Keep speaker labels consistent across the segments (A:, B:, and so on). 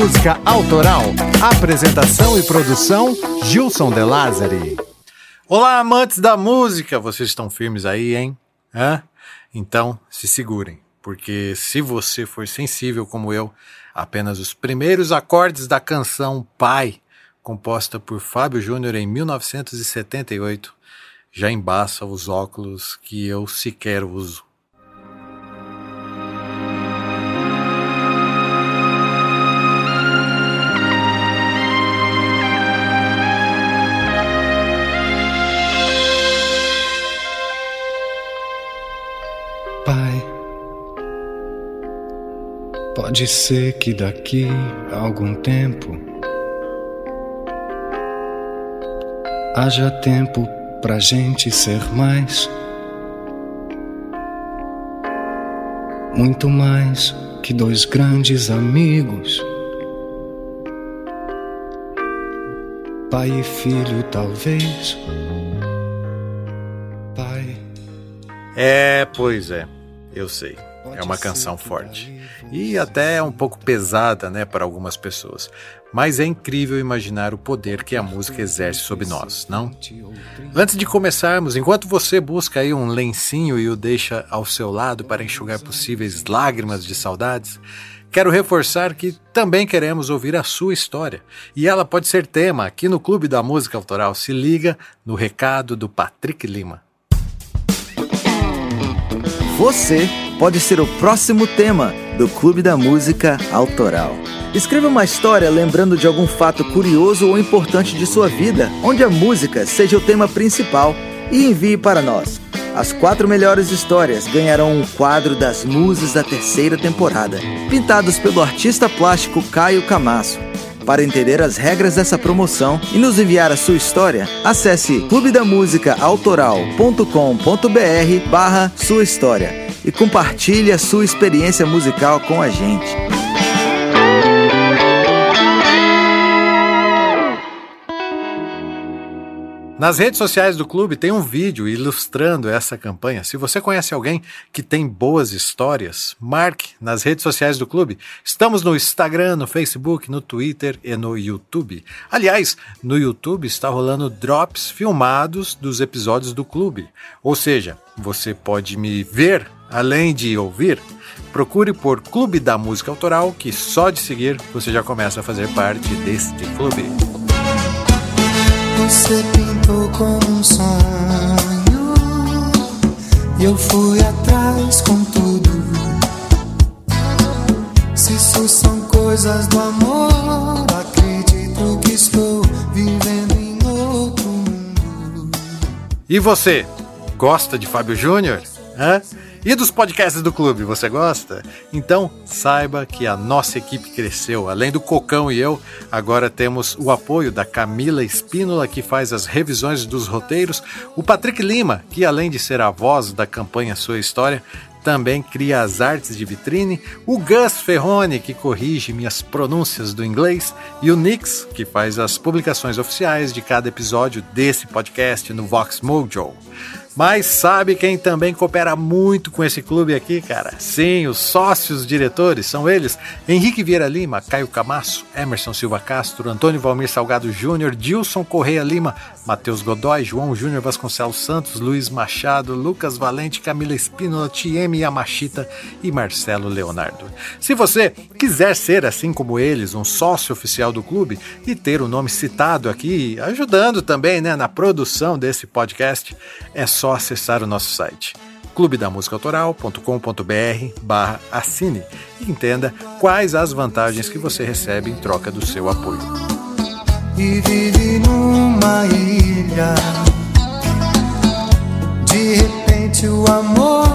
A: Música Autoral. Apresentação e produção: Gilson De Lázari. Olá, amantes da música! Vocês estão firmes aí, hein? Hã? Então, se segurem, porque se você for sensível como eu, apenas os primeiros acordes da canção Pai, composta por Fábio Júnior em 1978, já embaça os óculos que eu sequer uso.
B: Pode ser que daqui a algum tempo haja tempo pra gente ser mais, muito mais que dois grandes amigos. Pai e filho, talvez. Pai.
A: É, pois é, eu sei. É uma canção forte e até um pouco pesada, né, para algumas pessoas. Mas é incrível imaginar o poder que a música exerce sobre nós, não? Antes de começarmos, enquanto você busca aí um lencinho e o deixa ao seu lado para enxugar possíveis lágrimas de saudades, quero reforçar que também queremos ouvir a sua história. E ela pode ser tema aqui no Clube da Música Autoral. Se liga no recado do Patrick Lima.
C: Você pode ser o próximo tema do Clube da Música Autoral. Escreva uma história lembrando de algum fato curioso ou importante de sua vida, onde a música seja o tema principal, e envie para nós. As quatro melhores histórias ganharão um quadro das Musas da terceira temporada, pintados pelo artista plástico Caio Camasso. Para entender as regras dessa promoção e nos enviar a sua história, acesse clubedamusicaautoral.com.br barra sua história e compartilhe a sua experiência musical com a gente.
A: Nas redes sociais do clube tem um vídeo ilustrando essa campanha. Se você conhece alguém que tem boas histórias, marque nas redes sociais do clube. Estamos no Instagram, no Facebook, no Twitter e no YouTube. Aliás, no YouTube está rolando drops filmados dos episódios do clube. Ou seja, você pode me ver além de ouvir. Procure por Clube da Música Autoral, que só de seguir você já começa a fazer parte deste clube.
D: Você pintou como um sonho E eu fui atrás com tudo Se isso são coisas do amor Acredito que estou vivendo em outro mundo
A: E você, gosta de Fábio Júnior? Hã? E dos podcasts do clube, você gosta? Então saiba que a nossa equipe cresceu. Além do Cocão e eu, agora temos o apoio da Camila Espínola, que faz as revisões dos roteiros, o Patrick Lima, que além de ser a voz da campanha Sua História, também cria as artes de vitrine, o Gus Ferrone, que corrige minhas pronúncias do inglês, e o Nix, que faz as publicações oficiais de cada episódio desse podcast no Vox Mojo. Mas sabe quem também coopera muito com esse clube aqui, cara? Sim, os sócios diretores são eles: Henrique Vieira Lima, Caio Camasso, Emerson Silva Castro, Antônio Valmir Salgado Júnior, Dilson Correia Lima, Matheus Godoy, João Júnior Vasconcelos Santos, Luiz Machado, Lucas Valente, Camila Espínola, Tieme Yamashita e Marcelo Leonardo. Se você quiser ser, assim como eles, um sócio oficial do clube e ter o nome citado aqui, ajudando também né, na produção desse podcast, é acessar o nosso site clubedamusicaautoral.com.br barra assine e entenda quais as vantagens que você recebe em troca do seu apoio.
D: E vive numa ilha De repente o amor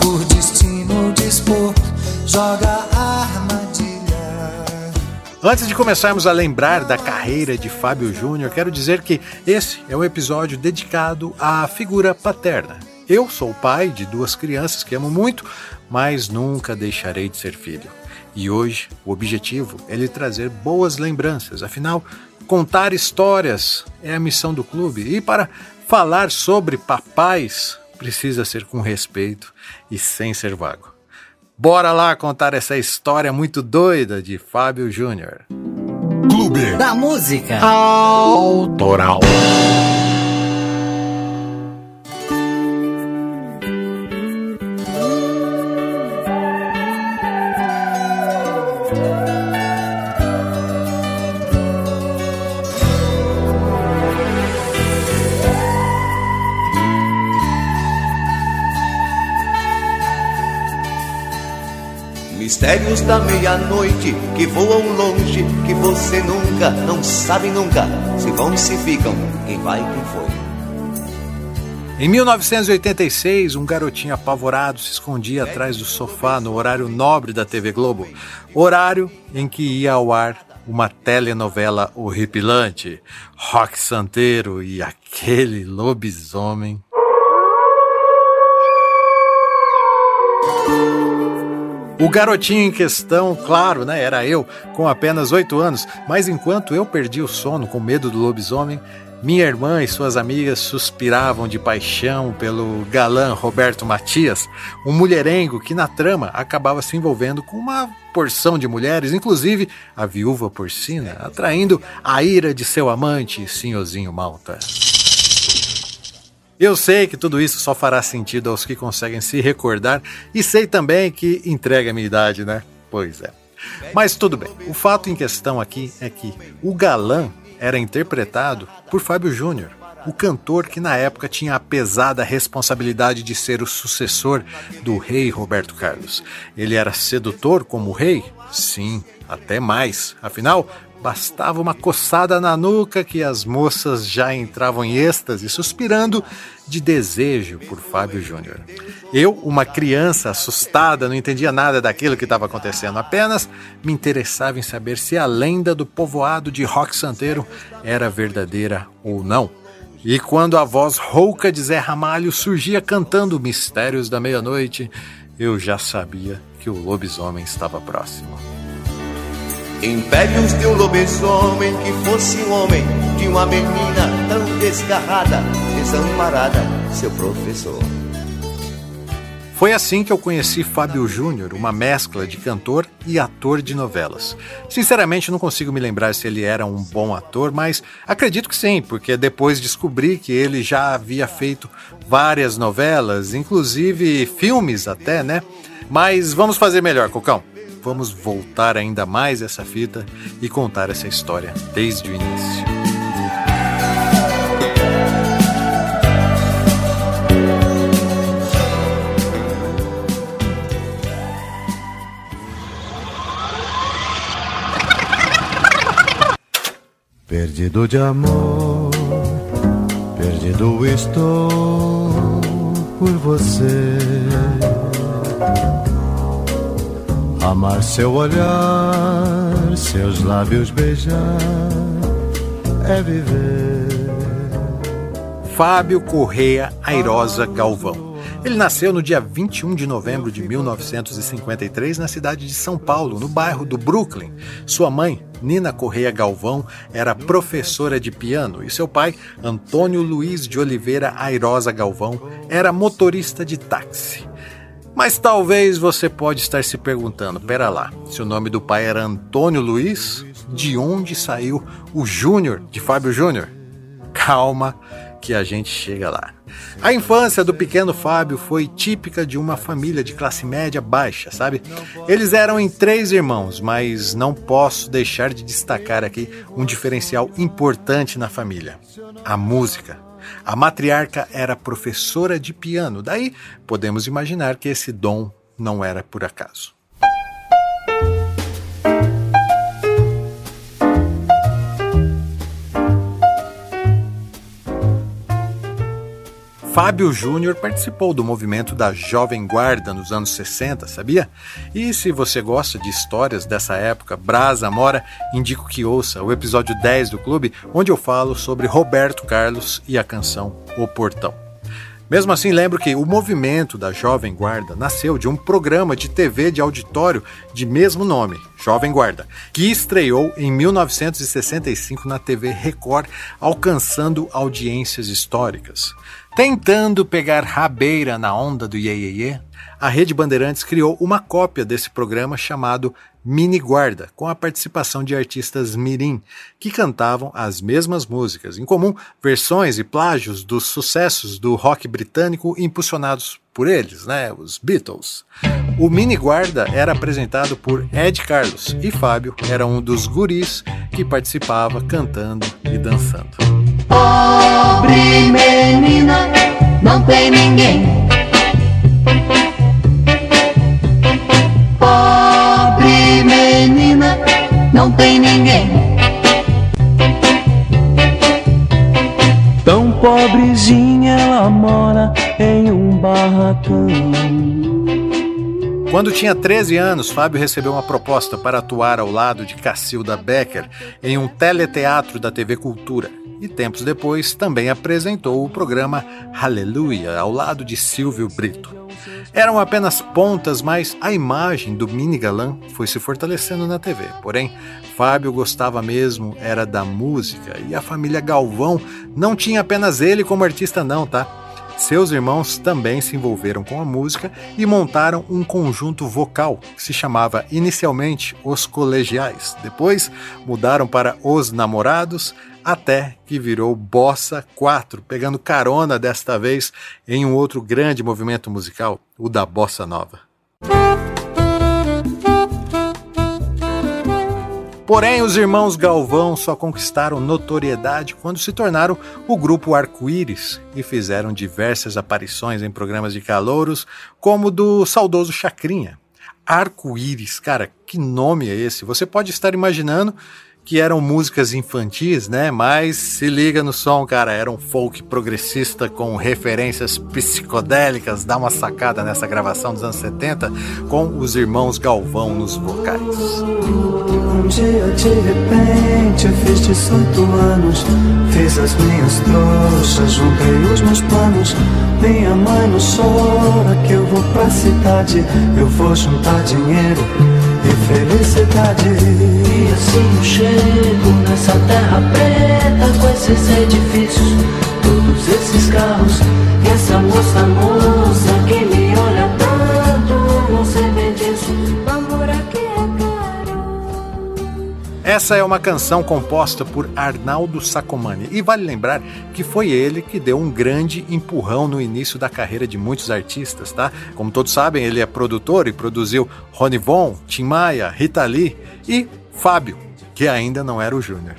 D: Por destino dispor Joga a armadilha
A: Antes de começarmos a lembrar da carreira de Fábio Júnior, quero dizer que esse é um episódio dedicado à figura paterna. Eu sou pai de duas crianças que amo muito, mas nunca deixarei de ser filho. E hoje o objetivo é lhe trazer boas lembranças, afinal, contar histórias é a missão do clube. E para falar sobre papais, precisa ser com respeito e sem ser vago. Bora lá contar essa história muito doida de Fábio Júnior.
B: Clube
E: da Música
A: Autoral.
F: Mistérios da meia-noite que voam longe, que você nunca, não sabe nunca, se vão se ficam, quem vai quem foi.
A: Em 1986, um garotinho apavorado se escondia atrás do sofá no horário nobre da TV Globo, horário em que ia ao ar uma telenovela horripilante, Rock Santeiro e aquele lobisomem. O garotinho em questão, claro, né, era eu, com apenas oito anos, mas enquanto eu perdi o sono com medo do lobisomem, minha irmã e suas amigas suspiravam de paixão pelo galã Roberto Matias, um mulherengo que na trama acabava se envolvendo com uma porção de mulheres, inclusive a viúva porcina, atraindo a ira de seu amante, Sinhozinho Malta. Eu sei que tudo isso só fará sentido aos que conseguem se recordar e sei também que entrega a minha idade, né? Pois é. Mas tudo bem. O fato em questão aqui é que o galã era interpretado por Fábio Júnior, o cantor que na época tinha a pesada responsabilidade de ser o sucessor do rei Roberto Carlos. Ele era sedutor como rei? Sim, até mais. Afinal, Bastava uma coçada na nuca que as moças já entravam em êxtase, suspirando de desejo por Fábio Júnior. Eu, uma criança assustada, não entendia nada daquilo que estava acontecendo, apenas me interessava em saber se a lenda do povoado de Roque Santeiro era verdadeira ou não. E quando a voz rouca de Zé Ramalho surgia cantando Mistérios da Meia-Noite, eu já sabia que o lobisomem estava próximo.
F: Impérios de um lobisomem que fosse homem de uma menina tão desgarrada, desamparada, seu professor.
A: Foi assim que eu conheci Fábio Júnior, uma mescla de cantor e ator de novelas. Sinceramente, não consigo me lembrar se ele era um bom ator, mas acredito que sim, porque depois descobri que ele já havia feito várias novelas, inclusive filmes até, né? Mas vamos fazer melhor, Cocão vamos voltar ainda mais essa fita e contar essa história desde o início.
B: Perdido de amor, perdido estou por você. Amar seu olhar, seus lábios beijar, é viver.
A: Fábio Correia Airosa Galvão. Ele nasceu no dia 21 de novembro de 1953 na cidade de São Paulo, no bairro do Brooklyn. Sua mãe, Nina Correia Galvão, era professora de piano e seu pai, Antônio Luiz de Oliveira Airosa Galvão, era motorista de táxi. Mas talvez você pode estar se perguntando, pera lá, se o nome do pai era Antônio Luiz, de onde saiu o Júnior de Fábio Júnior? Calma que a gente chega lá. A infância do pequeno Fábio foi típica de uma família de classe média baixa, sabe? Eles eram em três irmãos, mas não posso deixar de destacar aqui um diferencial importante na família: a música. A matriarca era professora de piano, daí podemos imaginar que esse dom não era por acaso. Fábio Júnior participou do movimento da Jovem Guarda nos anos 60, sabia? E se você gosta de histórias dessa época, Brasa Mora, indico que ouça o episódio 10 do clube, onde eu falo sobre Roberto Carlos e a canção O Portão. Mesmo assim, lembro que o movimento da Jovem Guarda nasceu de um programa de TV de auditório de mesmo nome, Jovem Guarda, que estreou em 1965 na TV Record, alcançando audiências históricas. Tentando pegar rabeira na onda do Iê, Iê, Iê, a Rede Bandeirantes criou uma cópia desse programa chamado Mini Guarda, com a participação de artistas mirim, que cantavam as mesmas músicas, em comum versões e plágios dos sucessos do rock britânico impulsionados por eles, né, os Beatles. O Mini Guarda era apresentado por Ed Carlos e Fábio era um dos guris que participava cantando e dançando.
E: Pobre menina, não tem ninguém. Pobre menina, não tem ninguém.
G: Tão pobrezinha ela mora em um barracão.
A: Quando tinha 13 anos, Fábio recebeu uma proposta para atuar ao lado de Cacilda Becker em um teleteatro da TV Cultura e tempos depois também apresentou o programa Hallelujah ao lado de Silvio Brito. Eram apenas pontas, mas a imagem do mini galã foi se fortalecendo na TV. Porém, Fábio gostava mesmo era da música e a família Galvão não tinha apenas ele como artista não, tá? Seus irmãos também se envolveram com a música e montaram um conjunto vocal que se chamava inicialmente Os Colegiais. Depois mudaram para Os Namorados, até que virou Bossa 4, pegando carona desta vez em um outro grande movimento musical, o da Bossa Nova. Porém, os irmãos Galvão só conquistaram notoriedade quando se tornaram o grupo Arco-Íris e fizeram diversas aparições em programas de calouros, como o do saudoso Chacrinha. Arco-Íris, cara, que nome é esse? Você pode estar imaginando que eram músicas infantis, né? Mas se liga no som, cara, era um folk progressista com referências psicodélicas, dá uma sacada nessa gravação dos anos 70 com os irmãos Galvão nos vocais.
D: Um dia de repente fiz 18 anos Fiz as minhas trouxas, juntei os meus planos Minha mãe não chora que eu vou pra cidade. Eu vou juntar dinheiro e felicidade.
E: E assim eu chego nessa terra preta com esses edifícios, todos esses carros, e essa moça, moça
A: Essa é uma canção composta por Arnaldo Sacomani e vale lembrar que foi ele que deu um grande empurrão no início da carreira de muitos artistas, tá? Como todos sabem, ele é produtor e produziu Rony Von, Tim Maia, Rita Lee e Fábio, que ainda não era o Júnior.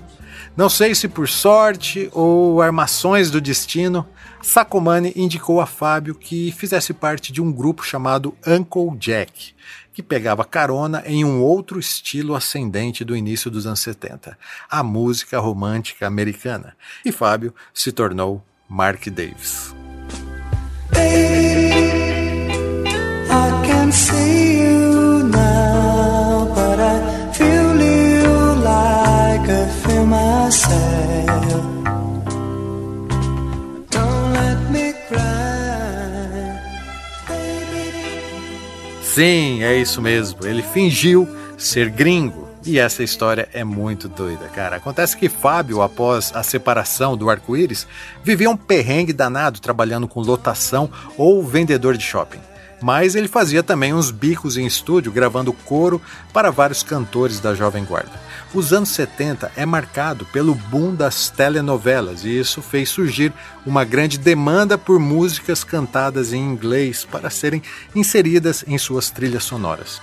A: Não sei se por sorte ou armações do destino, Sacomani indicou a Fábio que fizesse parte de um grupo chamado Uncle Jack, que pegava carona em um outro estilo ascendente do início dos anos 70, a música romântica americana. E Fábio se tornou Mark Davis.
D: I
A: Sim, é isso mesmo. Ele fingiu ser gringo. E essa história é muito doida, cara. Acontece que Fábio, após a separação do arco-íris, vivia um perrengue danado trabalhando com lotação ou vendedor de shopping. Mas ele fazia também uns bicos em estúdio gravando coro para vários cantores da Jovem Guarda. Os anos 70 é marcado pelo boom das telenovelas e isso fez surgir uma grande demanda por músicas cantadas em inglês para serem inseridas em suas trilhas sonoras.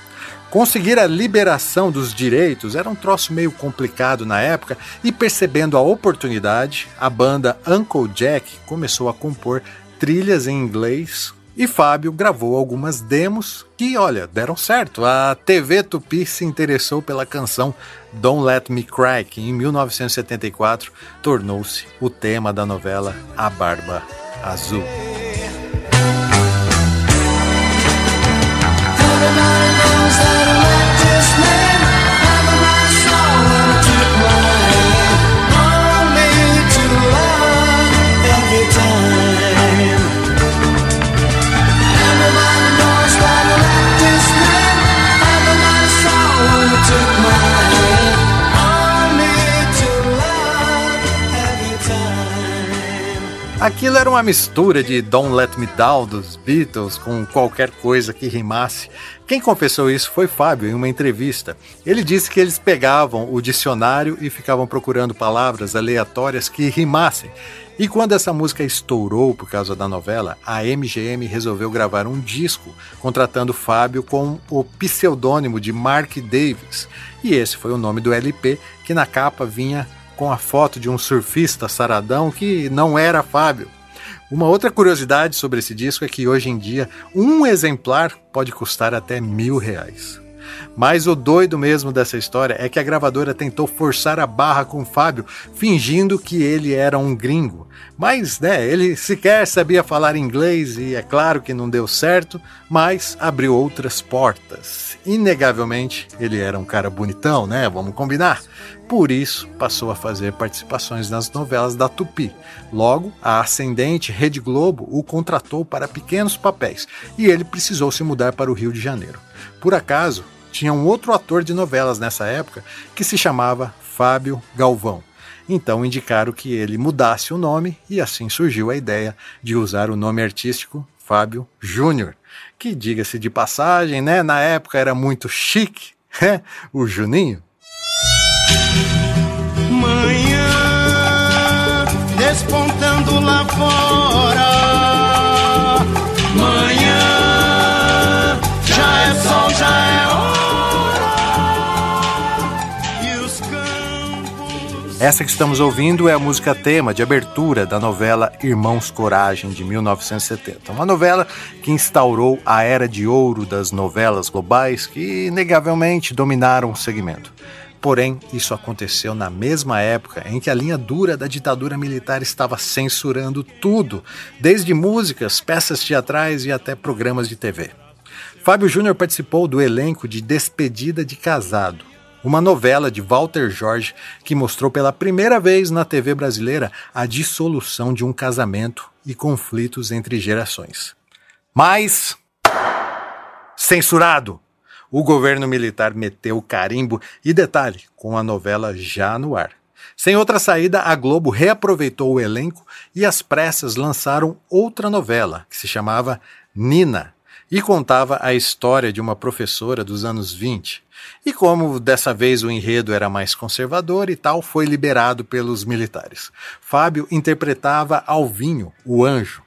A: Conseguir a liberação dos direitos era um troço meio complicado na época e percebendo a oportunidade, a banda Uncle Jack começou a compor trilhas em inglês e Fábio gravou algumas demos que, olha, deram certo. A TV Tupi se interessou pela canção Don't Let Me Cry, que em 1974 tornou-se o tema da novela A Barba Azul. Aquilo era uma mistura de Don't Let Me Down dos Beatles com qualquer coisa que rimasse. Quem confessou isso foi Fábio em uma entrevista. Ele disse que eles pegavam o dicionário e ficavam procurando palavras aleatórias que rimassem. E quando essa música estourou por causa da novela, a MGM resolveu gravar um disco, contratando Fábio com o pseudônimo de Mark Davis. E esse foi o nome do LP, que na capa vinha com a foto de um surfista saradão que não era Fábio. Uma outra curiosidade sobre esse disco é que hoje em dia um exemplar pode custar até mil reais. Mas o doido mesmo dessa história é que a gravadora tentou forçar a barra com o Fábio, fingindo que ele era um gringo. Mas, né, ele sequer sabia falar inglês e é claro que não deu certo, mas abriu outras portas. Inegavelmente, ele era um cara bonitão, né? Vamos combinar. Por isso, passou a fazer participações nas novelas da Tupi. Logo, a ascendente Rede Globo o contratou para pequenos papéis e ele precisou se mudar para o Rio de Janeiro. Por acaso, tinha um outro ator de novelas nessa época que se chamava Fábio Galvão. Então indicaram que ele mudasse o nome e assim surgiu a ideia de usar o nome artístico Fábio Júnior, que diga-se de passagem, né, na época era muito chique, né, o Juninho.
H: Manhã despontando lá fora.
A: Essa que estamos ouvindo é a música tema de abertura da novela Irmãos Coragem, de 1970. Uma novela que instaurou a era de ouro das novelas globais que, inegavelmente, dominaram o segmento. Porém, isso aconteceu na mesma época em que a linha dura da ditadura militar estava censurando tudo, desde músicas, peças teatrais e até programas de TV. Fábio Júnior participou do elenco de Despedida de Casado, uma novela de Walter Jorge que mostrou pela primeira vez na TV brasileira a dissolução de um casamento e conflitos entre gerações. Mas. censurado! o governo militar meteu o carimbo e detalhe, com a novela já no ar. Sem outra saída, a Globo reaproveitou o elenco e às pressas lançaram outra novela, que se chamava Nina, e contava a história de uma professora dos anos 20. E como dessa vez o enredo era mais conservador e tal, foi liberado pelos militares. Fábio interpretava Alvinho, o anjo,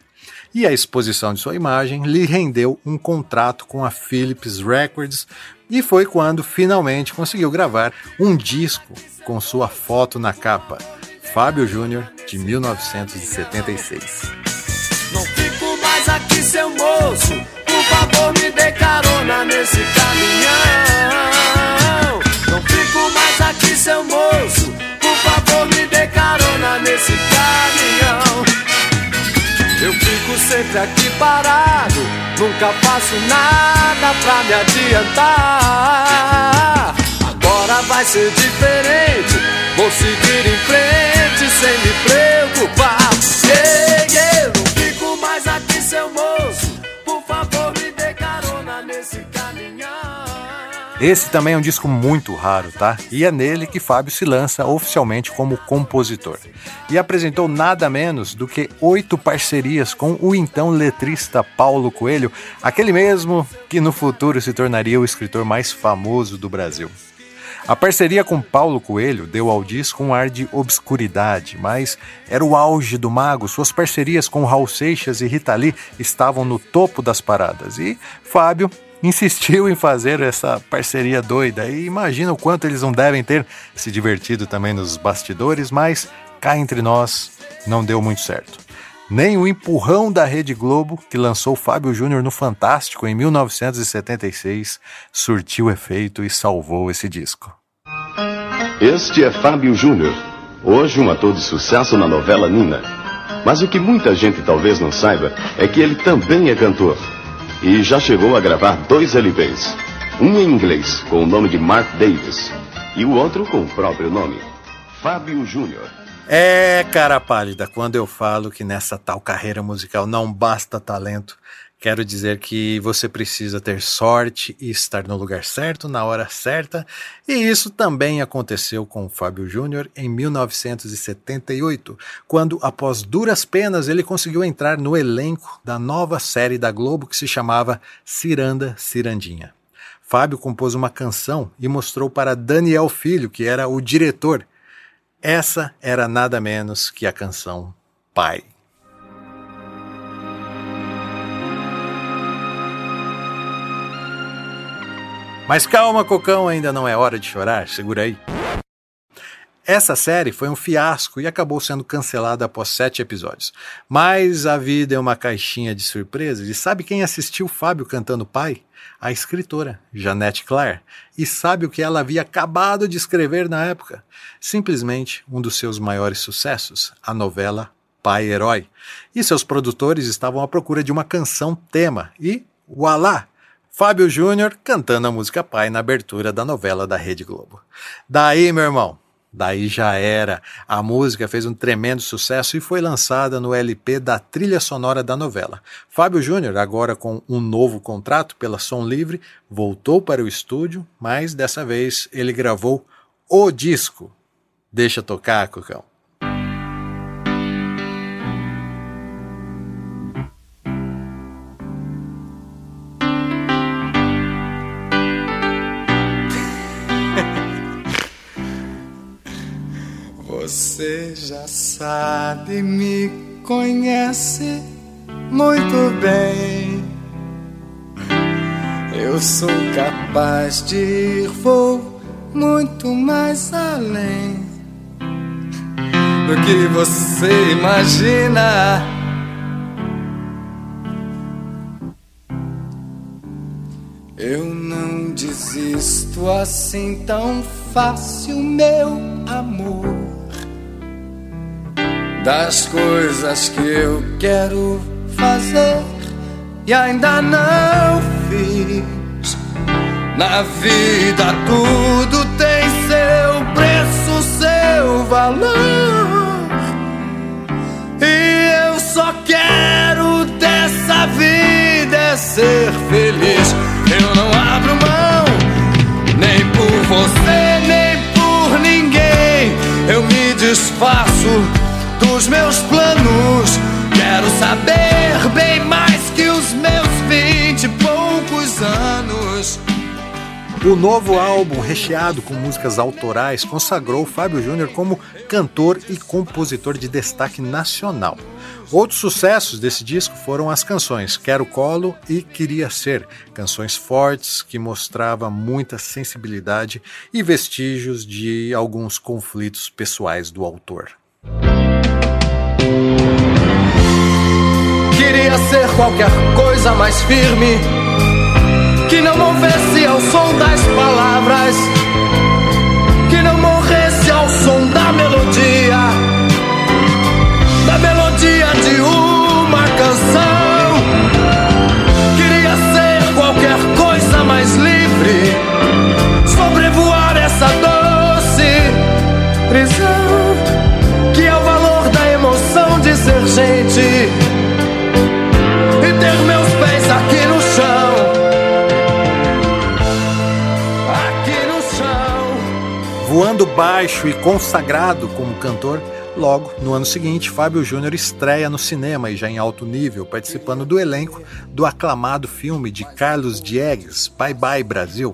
A: e a exposição de sua imagem lhe rendeu um contrato com a Philips Records e foi quando finalmente conseguiu gravar um disco com sua foto na capa, Fábio Júnior, de 1976.
H: Não fico mais aqui, seu moço. Favor, me dê carona nesse caminhão. Não fico mais aqui, seu moço. Por favor, me dê carona nesse caminhão. Eu fico sempre aqui parado, nunca faço nada pra me adiantar. Agora vai ser diferente, vou seguir em frente sem me preocupar. Yeah, yeah, não fico mais aqui, seu moço.
A: Esse também é um disco muito raro, tá? E é nele que Fábio se lança oficialmente como compositor. E apresentou nada menos do que oito parcerias com o então letrista Paulo Coelho, aquele mesmo que no futuro se tornaria o escritor mais famoso do Brasil. A parceria com Paulo Coelho deu ao disco um ar de obscuridade, mas era o auge do mago. Suas parcerias com Raul Seixas e Rita Lee estavam no topo das paradas e Fábio insistiu em fazer essa parceria doida. E imagina o quanto eles não devem ter se divertido também nos bastidores, mas cá entre nós não deu muito certo. Nem o empurrão da Rede Globo, que lançou Fábio Júnior no Fantástico em 1976, surtiu efeito e salvou esse disco.
I: Este é Fábio Júnior, hoje um ator de sucesso na novela Nina. Mas o que muita gente talvez não saiba é que ele também é cantor. E já chegou a gravar dois LPs. Um em inglês, com o nome de Mark Davis, e o outro com o próprio nome, Fábio Júnior.
A: É, cara pálida, quando eu falo que nessa tal carreira musical não basta talento, Quero dizer que você precisa ter sorte e estar no lugar certo na hora certa, e isso também aconteceu com Fábio Júnior em 1978, quando, após duras penas, ele conseguiu entrar no elenco da nova série da Globo que se chamava Ciranda Cirandinha. Fábio compôs uma canção e mostrou para Daniel Filho, que era o diretor. Essa era nada menos que a canção Pai. Mas calma, Cocão, ainda não é hora de chorar, segura aí. Essa série foi um fiasco e acabou sendo cancelada após sete episódios. Mas a vida é uma caixinha de surpresas e sabe quem assistiu Fábio cantando pai? A escritora, Janete Claire. E sabe o que ela havia acabado de escrever na época? Simplesmente um dos seus maiores sucessos, a novela Pai Herói. E seus produtores estavam à procura de uma canção tema e, voilá! Fábio Júnior cantando a música Pai na abertura da novela da Rede Globo. Daí, meu irmão, daí já era. A música fez um tremendo sucesso e foi lançada no LP da trilha sonora da novela. Fábio Júnior, agora com um novo contrato pela Som Livre, voltou para o estúdio, mas dessa vez ele gravou o disco. Deixa tocar, Cucão.
J: Você já sabe, me conhece muito bem. Eu sou capaz de ir, vou muito mais além do que você imagina. Eu não desisto assim tão fácil, meu amor das coisas que eu quero fazer e ainda não fiz. Na vida tudo tem seu preço, seu valor. E eu só quero dessa vida é ser feliz. Eu não abro mão, nem por você, nem por ninguém. Eu me desfaço dos meus planos. Quero saber bem mais que os meus vinte e poucos anos.
A: O novo álbum, recheado com músicas autorais, consagrou Fábio Júnior como cantor e compositor de destaque nacional. Outros sucessos desse disco foram as canções Quero Colo e Queria Ser, canções fortes que mostravam muita sensibilidade e vestígios de alguns conflitos pessoais do autor.
K: Queria ser qualquer coisa mais firme, que não movesse ao som das palavras, que não morresse ao som da melodia, da melodia de uma canção. Queria ser qualquer coisa mais livre, sobrevoar essa doce prisão. gente
A: baixo e consagrado como cantor, Logo, no ano seguinte, Fábio Júnior estreia no cinema e já em alto nível, participando do elenco do aclamado filme de Carlos Diegues, Bye Bye Brasil,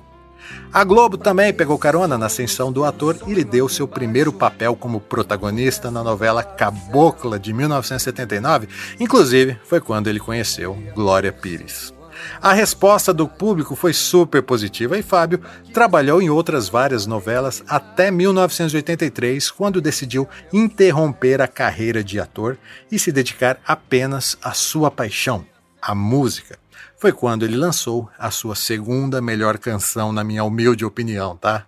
A: a Globo também pegou carona na ascensão do ator e lhe deu seu primeiro papel como protagonista na novela Cabocla de 1979, inclusive foi quando ele conheceu Glória Pires. A resposta do público foi super positiva e Fábio trabalhou em outras várias novelas até 1983, quando decidiu interromper a carreira de ator e se dedicar apenas à sua paixão, a música foi quando ele lançou a sua segunda melhor canção, na minha humilde opinião, tá?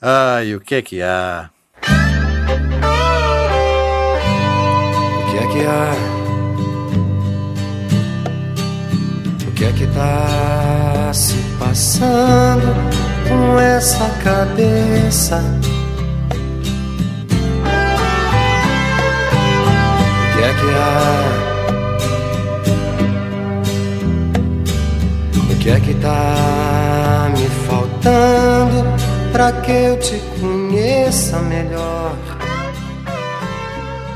A: Ai, o que é que há?
J: O que é que há? Que é que tá se passando com essa cabeça? O que é que há?
L: que é que tá me faltando pra que eu te conheça melhor?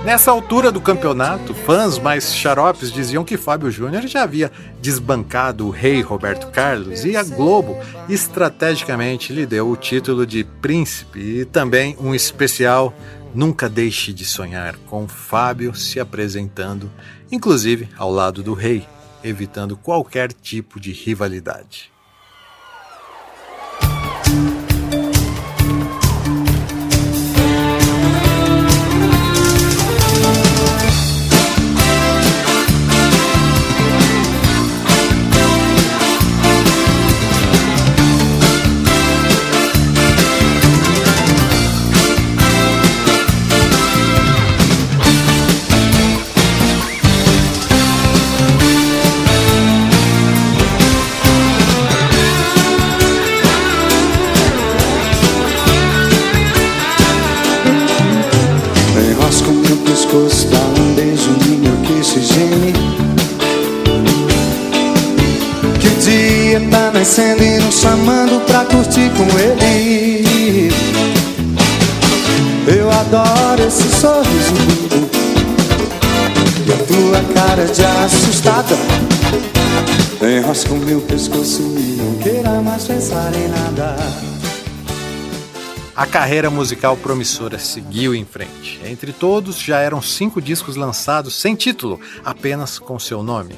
A: Nessa altura do campeonato, fãs mais xaropes diziam que Fábio Júnior já havia desbancado o rei Roberto Carlos e a Globo estrategicamente lhe deu o título de príncipe e também um especial Nunca Deixe de Sonhar, com Fábio se apresentando, inclusive ao lado do rei, evitando qualquer tipo de rivalidade.
L: Descendo e nos chamando pra curtir com ele. Eu adoro esse sorriso e a tua cara de assustada. Enrosca o meu pescoço e não queira mais pensar em nada.
A: A carreira musical promissora seguiu em frente. Entre todos, já eram cinco discos lançados sem título, apenas com seu nome.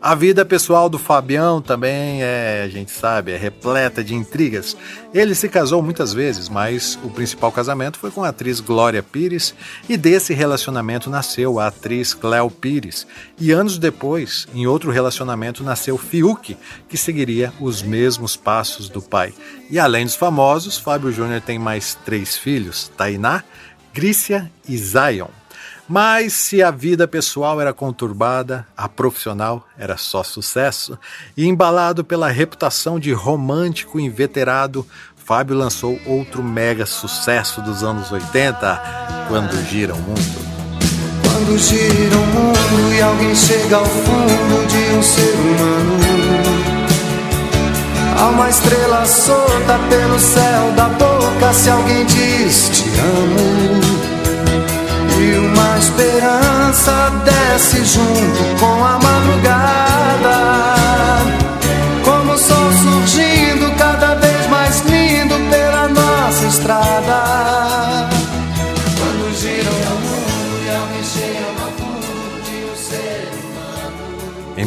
A: A vida pessoal do Fabião também é, a gente sabe, é repleta de intrigas. Ele se casou muitas vezes, mas o principal casamento foi com a atriz Glória Pires, e desse relacionamento nasceu a atriz Cléo Pires. E anos depois, em outro relacionamento, nasceu Fiuk, que seguiria os mesmos passos do pai. E além dos famosos, Fábio Júnior tem mais três filhos: Tainá, Grícia e Zion. Mas se a vida pessoal era conturbada, a profissional era só sucesso. E embalado pela reputação de romântico inveterado, Fábio lançou outro mega sucesso dos anos 80, Quando Gira o Mundo.
L: Quando gira o mundo e alguém chega ao fundo de um ser humano. Há uma estrela solta pelo céu da boca se alguém diz te amo. Esperança desce junto com a madrugada.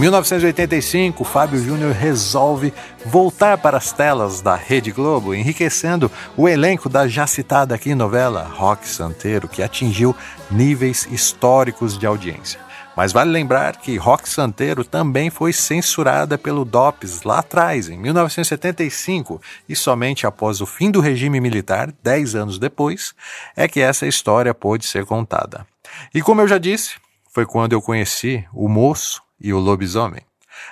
A: 1985, Fábio Júnior resolve voltar para as telas da Rede Globo, enriquecendo o elenco da já citada aqui novela Rock Santeiro, que atingiu níveis históricos de audiência. Mas vale lembrar que Rock Santeiro também foi censurada pelo DOPS lá atrás, em 1975, e somente após o fim do regime militar, dez anos depois, é que essa história pôde ser contada. E como eu já disse, foi quando eu conheci o moço e o lobisomem.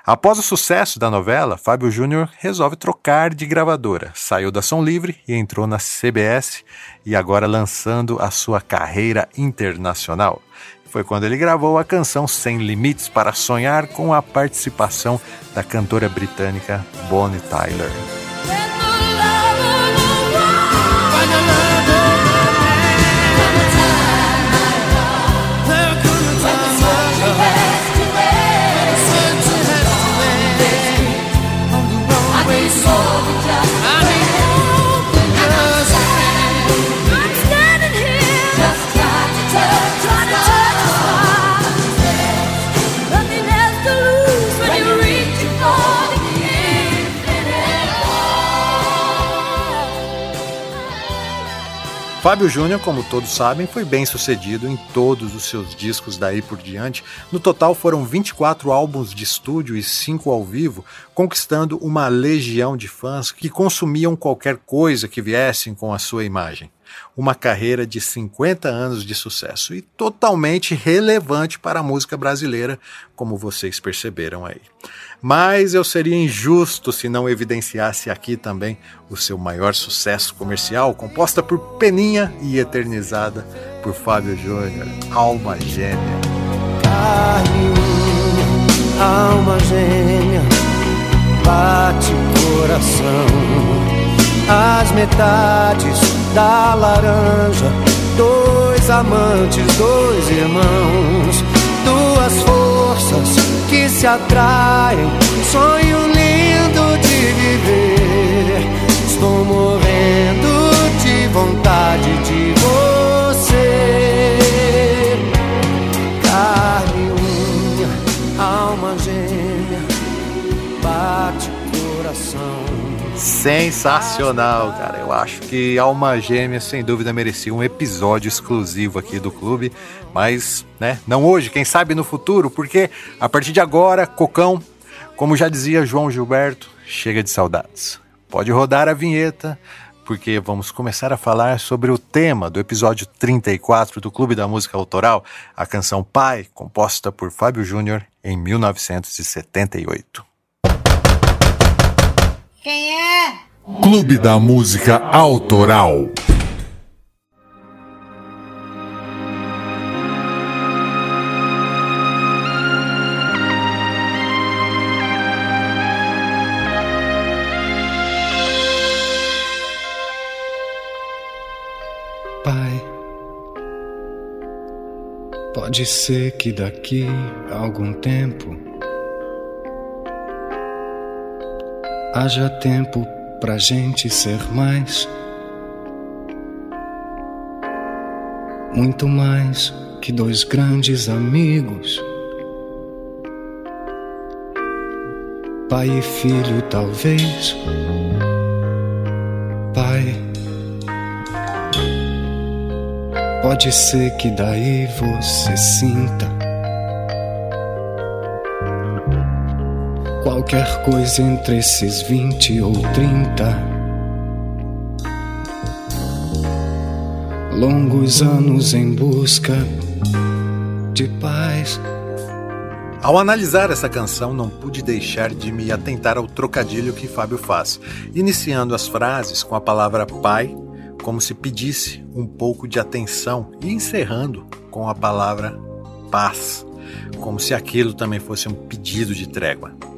A: Após o sucesso da novela, Fábio Júnior resolve trocar de gravadora. Saiu da Som Livre e entrou na CBS e agora lançando a sua carreira internacional. Foi quando ele gravou a canção Sem Limites para Sonhar com a participação da cantora britânica Bonnie Tyler. Fábio Júnior, como todos sabem, foi bem sucedido em todos os seus discos daí por diante. No total foram 24 álbuns de estúdio e 5 ao vivo, conquistando uma legião de fãs que consumiam qualquer coisa que viessem com a sua imagem. Uma carreira de 50 anos de sucesso e totalmente relevante para a música brasileira, como vocês perceberam aí mas eu seria injusto se não evidenciasse aqui também o seu maior sucesso comercial, composta por Peninha e eternizada por Fábio Júnior, Alma Gêmea.
L: Carne, alma gêmea,
B: bate coração. As metades da laranja, dois amantes, dois irmãos, duas forças que se atraem, sonho lindo de viver. Estou morrendo de vontade de você.
A: Sensacional, cara. Eu acho que Alma Gêmea, sem dúvida, merecia um episódio exclusivo aqui do clube. Mas, né, não hoje, quem sabe no futuro, porque a partir de agora, Cocão, como já dizia João Gilberto, chega de saudades. Pode rodar a vinheta, porque vamos começar a falar sobre o tema do episódio 34 do Clube da Música Autoral, a canção Pai, composta por Fábio Júnior em 1978.
J: Quem é?
M: Clube da Música Autoral.
B: Pai, pode ser que daqui a algum tempo haja tempo pra gente ser mais, muito mais que dois grandes amigos. Pai e filho, talvez. Pai. Pode ser que daí você sinta qualquer coisa entre esses vinte ou trinta longos anos em busca de paz.
A: Ao analisar essa canção, não pude deixar de me atentar ao trocadilho que Fábio faz, iniciando as frases com a palavra pai, como se pedisse um pouco de atenção, e encerrando com a palavra paz, como se aquilo também fosse um pedido de trégua.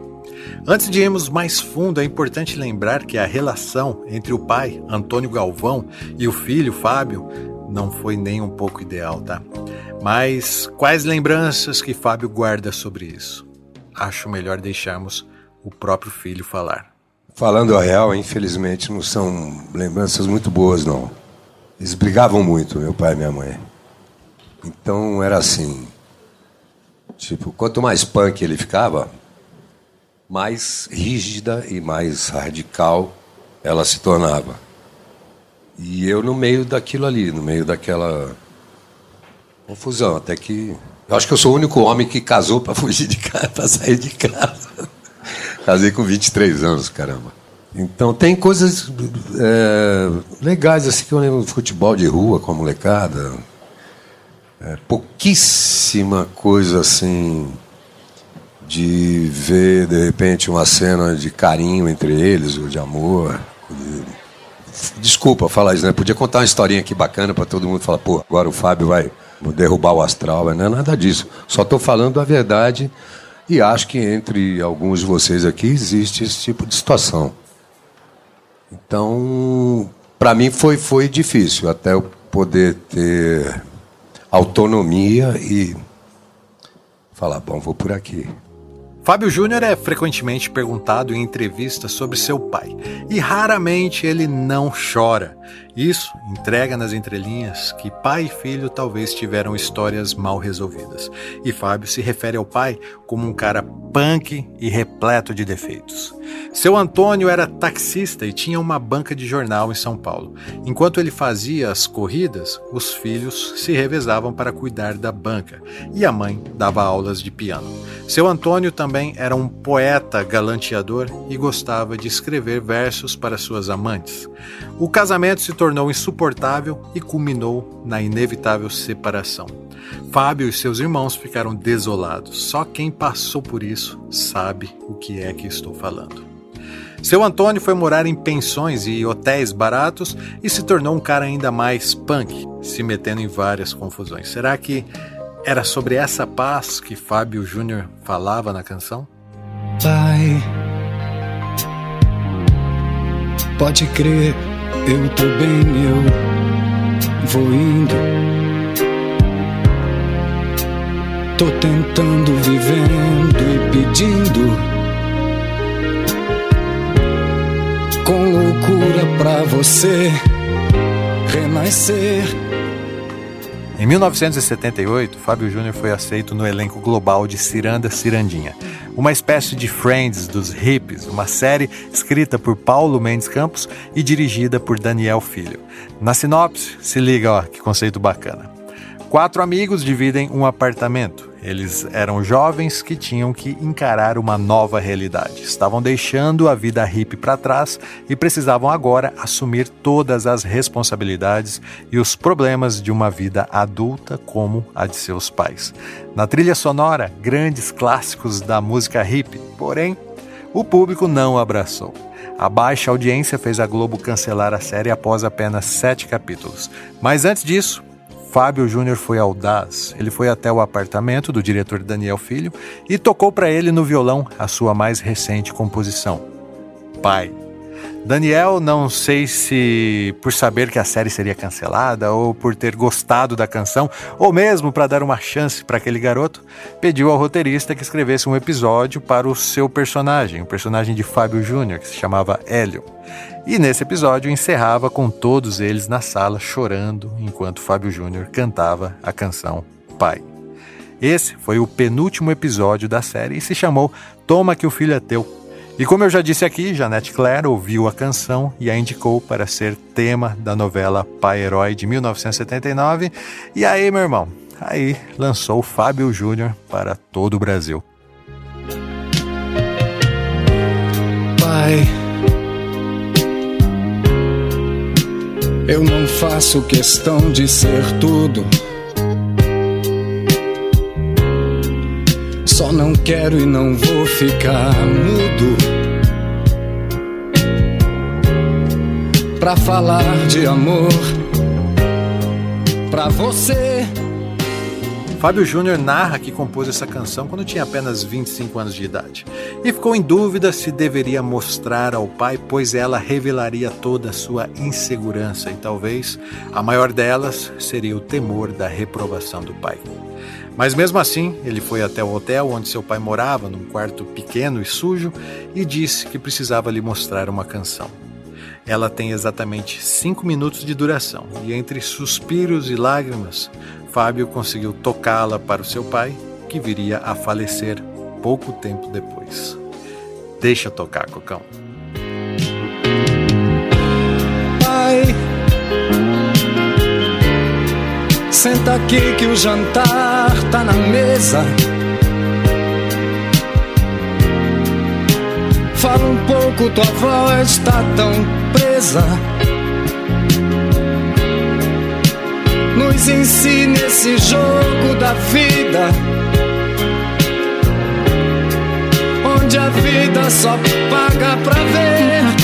A: Antes de irmos mais fundo, é importante lembrar que a relação entre o pai, Antônio Galvão, e o filho, Fábio, não foi nem um pouco ideal, tá? Mas quais lembranças que Fábio guarda sobre isso? Acho melhor deixarmos o próprio filho falar.
N: Falando a real, infelizmente não são lembranças muito boas, não. Eles brigavam muito, meu pai e minha mãe. Então era assim. Tipo, quanto mais punk ele ficava, mais rígida e mais radical ela se tornava. E eu no meio daquilo ali, no meio daquela confusão, até que eu acho que eu sou o único homem que casou para fugir de casa, para sair de casa. Casei com 23 anos, caramba. Então tem coisas é, legais assim que eu lembro futebol de rua com a molecada. É, pouquíssima coisa assim de ver de repente uma cena de carinho entre eles, ou de amor. De... Desculpa falar isso, né? Podia contar uma historinha aqui bacana para todo mundo falar, pô, agora o Fábio vai derrubar o astral, mas não é nada disso. Só estou falando a verdade e acho que entre alguns de vocês aqui existe esse tipo de situação. Então, para mim foi, foi difícil até eu poder ter autonomia e falar, bom, vou por aqui.
A: Fábio Júnior é frequentemente perguntado em entrevistas sobre seu pai e raramente ele não chora. Isso entrega nas entrelinhas que pai e filho talvez tiveram histórias mal resolvidas. E Fábio se refere ao pai como um cara punk e repleto de defeitos. Seu Antônio era taxista e tinha uma banca de jornal em São Paulo. Enquanto ele fazia as corridas, os filhos se revezavam para cuidar da banca e a mãe dava aulas de piano. Seu Antônio também era um poeta galanteador e gostava de escrever versos para suas amantes. O casamento se tornou insuportável e culminou na inevitável separação. Fábio e seus irmãos ficaram desolados. Só quem passou por isso sabe o que é que estou falando. Seu Antônio foi morar em pensões e hotéis baratos e se tornou um cara ainda mais punk, se metendo em várias confusões. Será que era sobre essa paz que Fábio Júnior falava na canção?
B: Pai,
J: Pode crer, eu tô bem, eu vou indo. Tô tentando, vivendo e pedindo. Com loucura pra você renascer.
A: Em 1978, Fábio Júnior foi aceito no elenco global de Ciranda Cirandinha, uma espécie de Friends dos hippies, uma série escrita por Paulo Mendes Campos e dirigida por Daniel Filho. Na sinopse, se liga, ó, que conceito bacana. Quatro amigos dividem um apartamento. Eles eram jovens que tinham que encarar uma nova realidade. Estavam deixando a vida hippie para trás e precisavam agora assumir todas as responsabilidades e os problemas de uma vida adulta como a de seus pais. Na trilha sonora, grandes clássicos da música hippie, porém, o público não abraçou. A baixa audiência fez a Globo cancelar a série após apenas sete capítulos. Mas antes disso, Fábio Júnior foi audaz. Ele foi até o apartamento do diretor Daniel Filho e tocou para ele no violão a sua mais recente composição, Pai. Daniel, não sei se por saber que a série seria cancelada ou por ter gostado da canção, ou mesmo para dar uma chance para aquele garoto, pediu ao roteirista que escrevesse um episódio para o seu personagem, o personagem de Fábio Júnior, que se chamava Hélio. E nesse episódio encerrava com todos eles na sala chorando enquanto Fábio Júnior cantava a canção Pai. Esse foi o penúltimo episódio da série e se chamou Toma que o filho é teu. E como eu já disse aqui, Janete Claire ouviu a canção e a indicou para ser tema da novela Pai Herói de 1979. E aí, meu irmão, aí lançou Fábio Júnior para todo o Brasil.
J: Pai, eu não faço questão de ser tudo. Só não quero e não vou ficar mudo pra falar de amor pra você.
A: Fábio Júnior narra que compôs essa canção quando tinha apenas 25 anos de idade e ficou em dúvida se deveria mostrar ao pai, pois ela revelaria toda a sua insegurança e talvez a maior delas seria o temor da reprovação do pai. Mas mesmo assim, ele foi até o hotel onde seu pai morava, num quarto pequeno e sujo, e disse que precisava lhe mostrar uma canção. Ela tem exatamente cinco minutos de duração, e entre suspiros e lágrimas, Fábio conseguiu tocá-la para o seu pai, que viria a falecer pouco tempo depois. Deixa tocar, Cocão.
J: Pai, senta aqui que o jantar tá na mesa. Fala um pouco, tua voz tá tão presa. Nos ensina esse jogo da vida. Onde a vida só paga pra ver.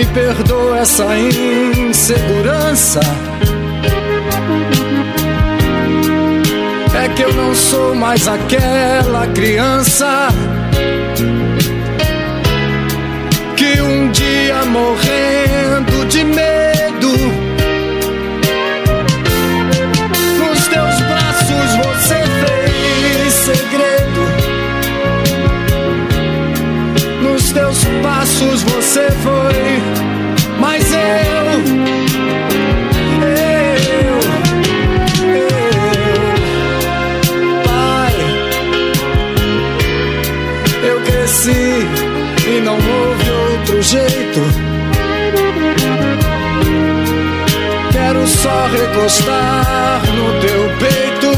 J: Me perdoa essa insegurança. É que eu não sou mais aquela criança que um dia morrendo de medo você foi, mas eu, e não houve outro jeito. Quero só recostar no teu peito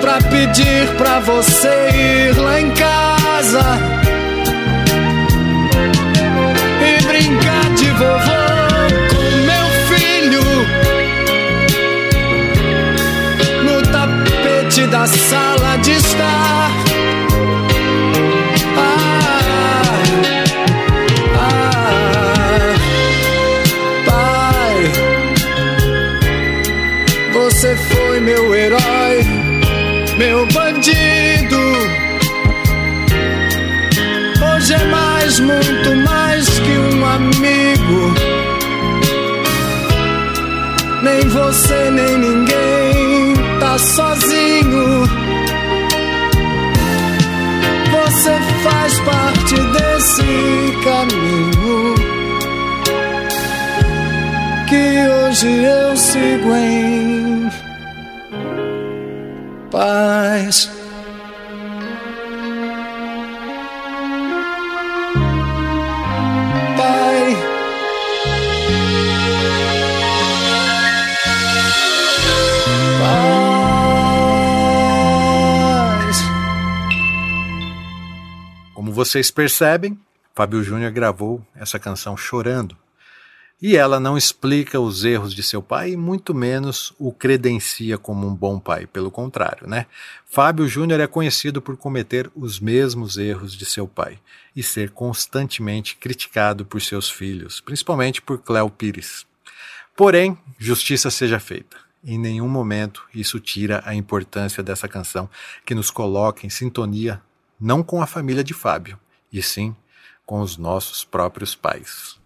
J: pra pedir pra você ir lá em casa onde está. Pai, você foi meu herói, meu bandido. Hoje é mais, muito mais que um amigo. Nem você, nem ninguém tá sozinho desse caminho que hoje eu sigo em paz.
A: Vocês percebem, Fábio Júnior gravou essa canção chorando. E ela não explica os erros de seu pai e muito menos o credencia como um bom pai, pelo contrário, né? Fábio Júnior é conhecido por cometer os mesmos erros de seu pai e ser constantemente criticado por seus filhos, principalmente por Cléo Pires. Porém, justiça seja feita. Em nenhum momento isso tira a importância dessa canção que nos coloca em sintonia não com a família de Fábio, e sim com os nossos próprios pais.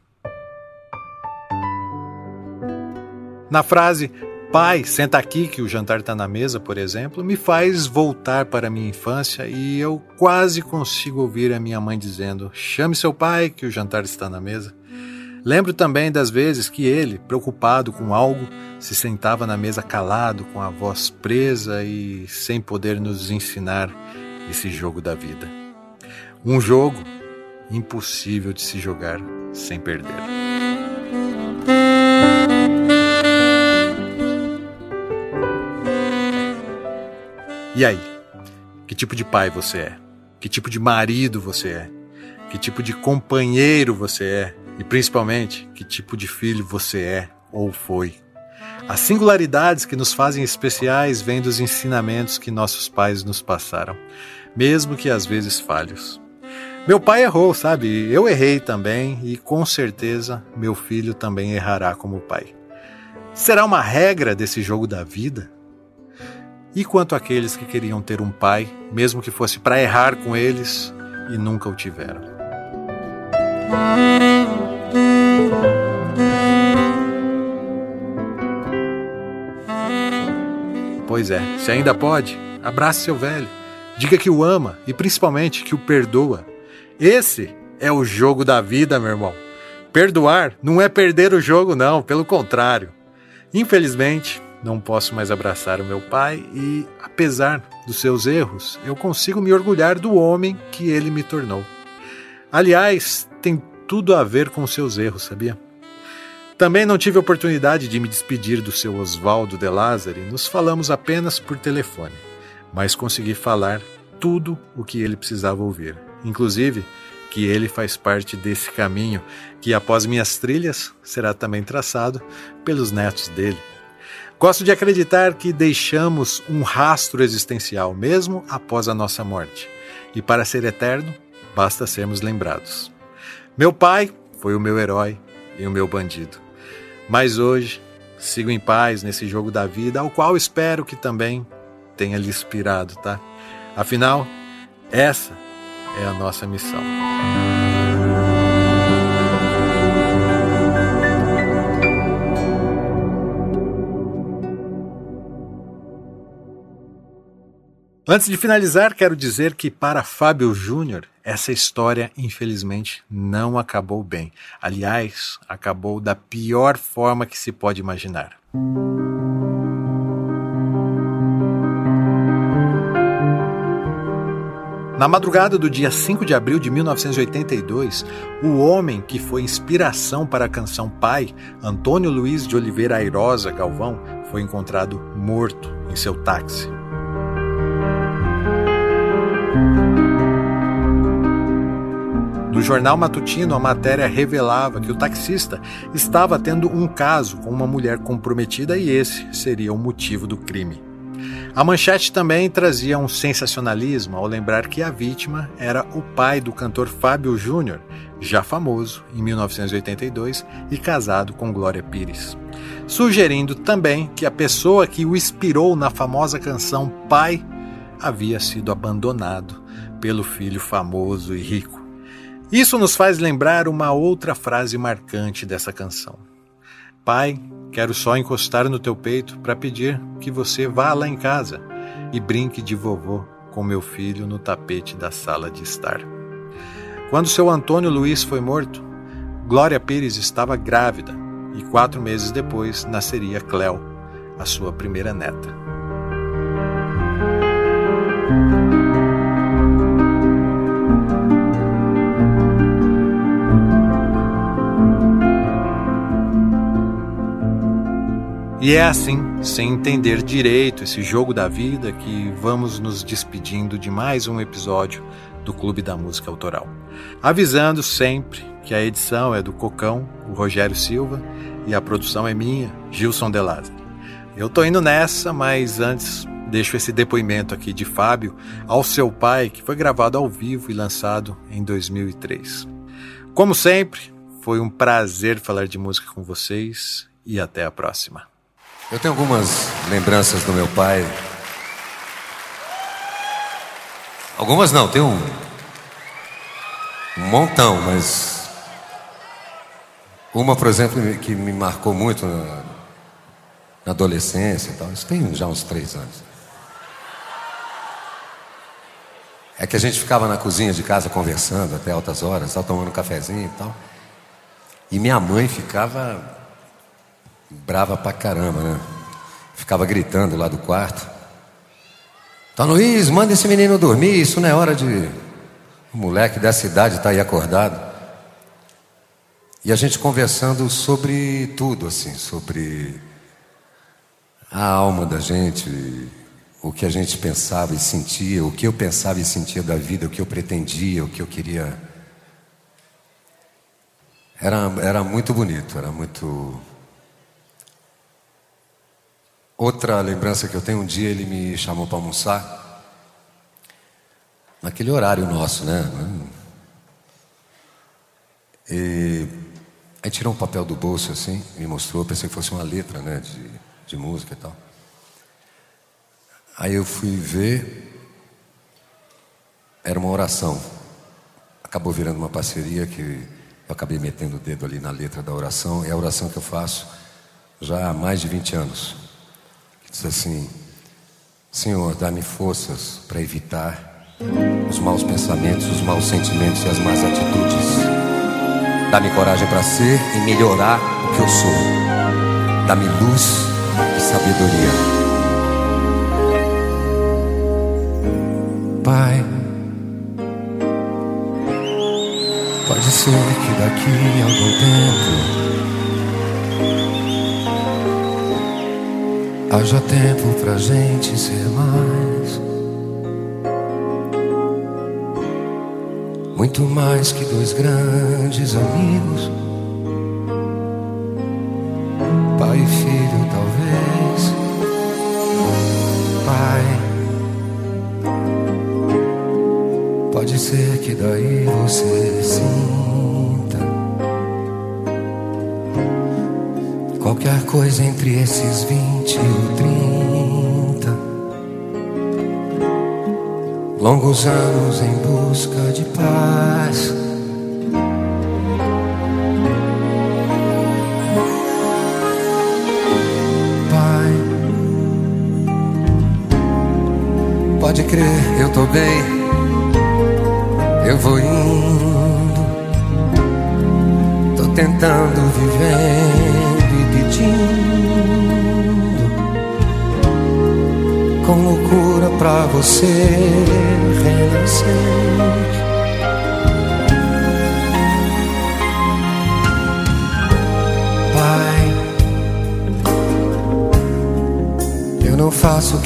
A: Na frase Pai, senta aqui que o jantar está na mesa, por exemplo, me faz voltar para a minha infância e eu quase consigo ouvir a minha mãe dizendo: Chame seu pai que o jantar está na mesa. Lembro também das vezes que ele, preocupado com algo, se sentava na mesa calado, com a voz presa e sem poder nos ensinar esse jogo da vida. Um jogo impossível de se jogar sem perder. E aí? Que tipo de pai você é? Que tipo de marido você é? Que tipo de companheiro você é? E principalmente, que tipo de filho você é ou foi? As singularidades que nos fazem especiais vêm dos ensinamentos que nossos pais nos passaram, mesmo que às vezes falhos. Meu pai errou, sabe? Eu errei também e com certeza meu filho também errará como pai. Será uma regra desse jogo da vida? E quanto àqueles que queriam ter um pai, mesmo que fosse para errar com eles e nunca o tiveram? Pois é, se ainda pode, abrace seu velho. Diga que o ama e principalmente que o perdoa. Esse é o jogo da vida, meu irmão. Perdoar não é perder o jogo, não, pelo contrário. Infelizmente, não posso mais abraçar o meu pai e, apesar dos seus erros, eu consigo me orgulhar do homem que ele me tornou. Aliás, tem tudo a ver com seus erros, sabia? Também não tive oportunidade de me despedir do seu Oswaldo de Lázari, nos falamos apenas por telefone, mas consegui falar tudo o que ele precisava ouvir, inclusive que ele faz parte desse caminho que, após minhas trilhas, será também traçado pelos netos dele. Gosto de acreditar que deixamos um rastro existencial mesmo após a nossa morte, e para ser eterno, basta sermos lembrados. Meu pai foi o meu herói e o meu bandido. Mas hoje sigo em paz nesse jogo da vida, ao qual espero que também tenha lhe inspirado, tá? Afinal, essa é a nossa missão. Antes de finalizar, quero dizer que para Fábio Júnior, essa história infelizmente não acabou bem. Aliás, acabou da pior forma que se pode imaginar. Na madrugada do dia 5 de abril de 1982, o homem que foi inspiração para a canção Pai, Antônio Luiz de Oliveira Airosa Galvão, foi encontrado morto em seu táxi. No jornal matutino, a matéria revelava que o taxista estava tendo um caso com uma mulher comprometida e esse seria o motivo do crime. A manchete também trazia um sensacionalismo ao lembrar que a vítima era o pai do cantor Fábio Júnior, já famoso em 1982 e casado com Glória Pires, sugerindo também que a pessoa que o inspirou na famosa canção Pai havia sido abandonado pelo filho famoso e rico. Isso nos faz lembrar uma outra frase marcante dessa canção. Pai, quero só encostar no teu peito para pedir que você vá lá em casa e brinque de vovô com meu filho no tapete da sala de estar. Quando seu Antônio Luiz foi morto, Glória Pires estava grávida e quatro meses depois nasceria Cléo, a sua primeira neta. E é assim, sem entender direito esse jogo da vida, que vamos nos despedindo de mais um episódio do Clube da Música Autoral. Avisando sempre que a edição é do Cocão, o Rogério Silva, e a produção é minha, Gilson De Lázaro. Eu tô indo nessa, mas antes deixo esse depoimento aqui de Fábio ao seu pai, que foi gravado ao vivo e lançado em 2003. Como sempre, foi um prazer falar de música com vocês e até a próxima.
N: Eu tenho algumas lembranças do meu pai. Algumas não, tem um, um montão, mas uma, por exemplo, que me marcou muito na, na adolescência e tal. Isso tem já uns três anos. É que a gente ficava na cozinha de casa conversando até altas horas, tomando um cafezinho e tal. E minha mãe ficava brava pra caramba, né? Ficava gritando lá do quarto. Tá Luiz, manda esse menino dormir, isso não é hora de. O moleque dessa idade tá aí acordado. E a gente conversando sobre tudo, assim, sobre a alma da gente, o que a gente pensava e sentia, o que eu pensava e sentia da vida, o que eu pretendia, o que eu queria. Era, era muito bonito, era muito Outra lembrança que eu tenho, um dia ele me chamou para almoçar, naquele horário nosso, né? E aí tirou um papel do bolso assim, me mostrou, pensei que fosse uma letra, né, de, de música e tal. Aí eu fui ver, era uma oração. Acabou virando uma parceria que eu acabei metendo o dedo ali na letra da oração, é a oração que eu faço já há mais de 20 anos. Diz assim: Senhor, dá-me forças para evitar os maus pensamentos, os maus sentimentos e as más atitudes. Dá-me coragem para ser e melhorar o que eu sou. Dá-me luz e sabedoria. Pai, pode ser que daqui a algum tempo Haja tempo pra gente ser mais. Muito mais que dois grandes amigos. Pai e filho, talvez. Pai. Pode ser que daí você sinta qualquer coisa entre esses vinte longos anos em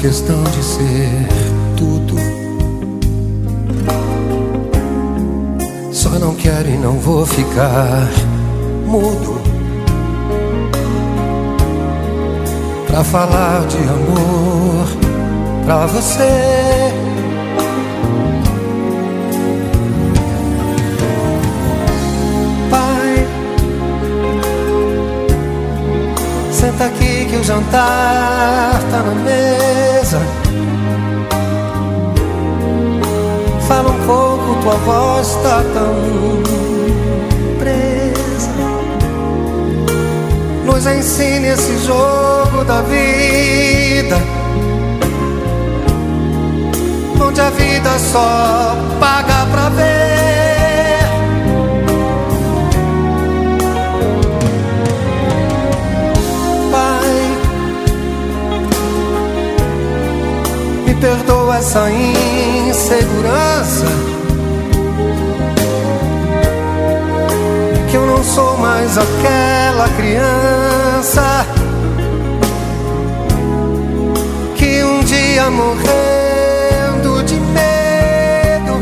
N: questão de ser tudo. Só não quero e não vou ficar mudo. Pra falar de amor pra você. Senta aqui que o jantar tá na mesa.
L: Fala um pouco, tua voz tá tão presa. Nos ensine esse jogo da vida. Onde a vida só paga pra ver. Essa insegurança. Que eu não sou mais aquela criança que um dia morrendo de medo.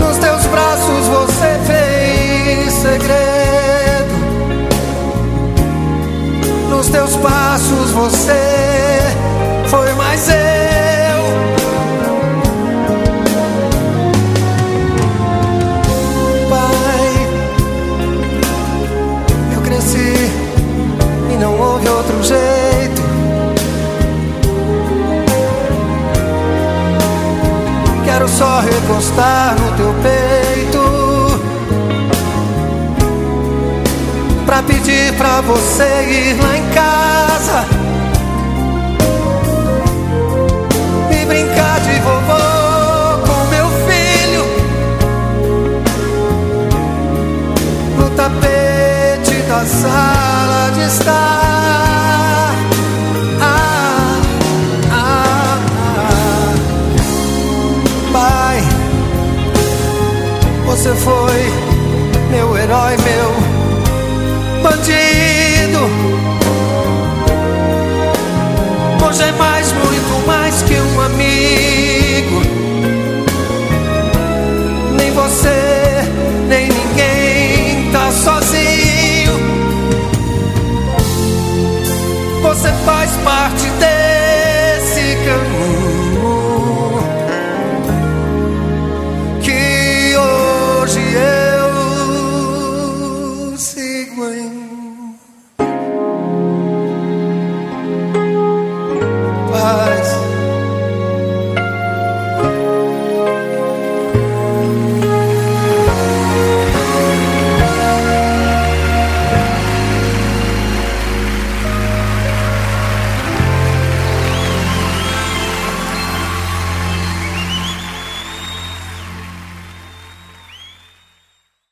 L: Nos teus braços você fez segredo. Nos teus passos você só recostar no teu peito. Pra pedir pra você ir lá em casa. E brincar de vovô com meu filho. No tapete da sala de estar. Você foi meu herói, meu bandido. Hoje é mais, muito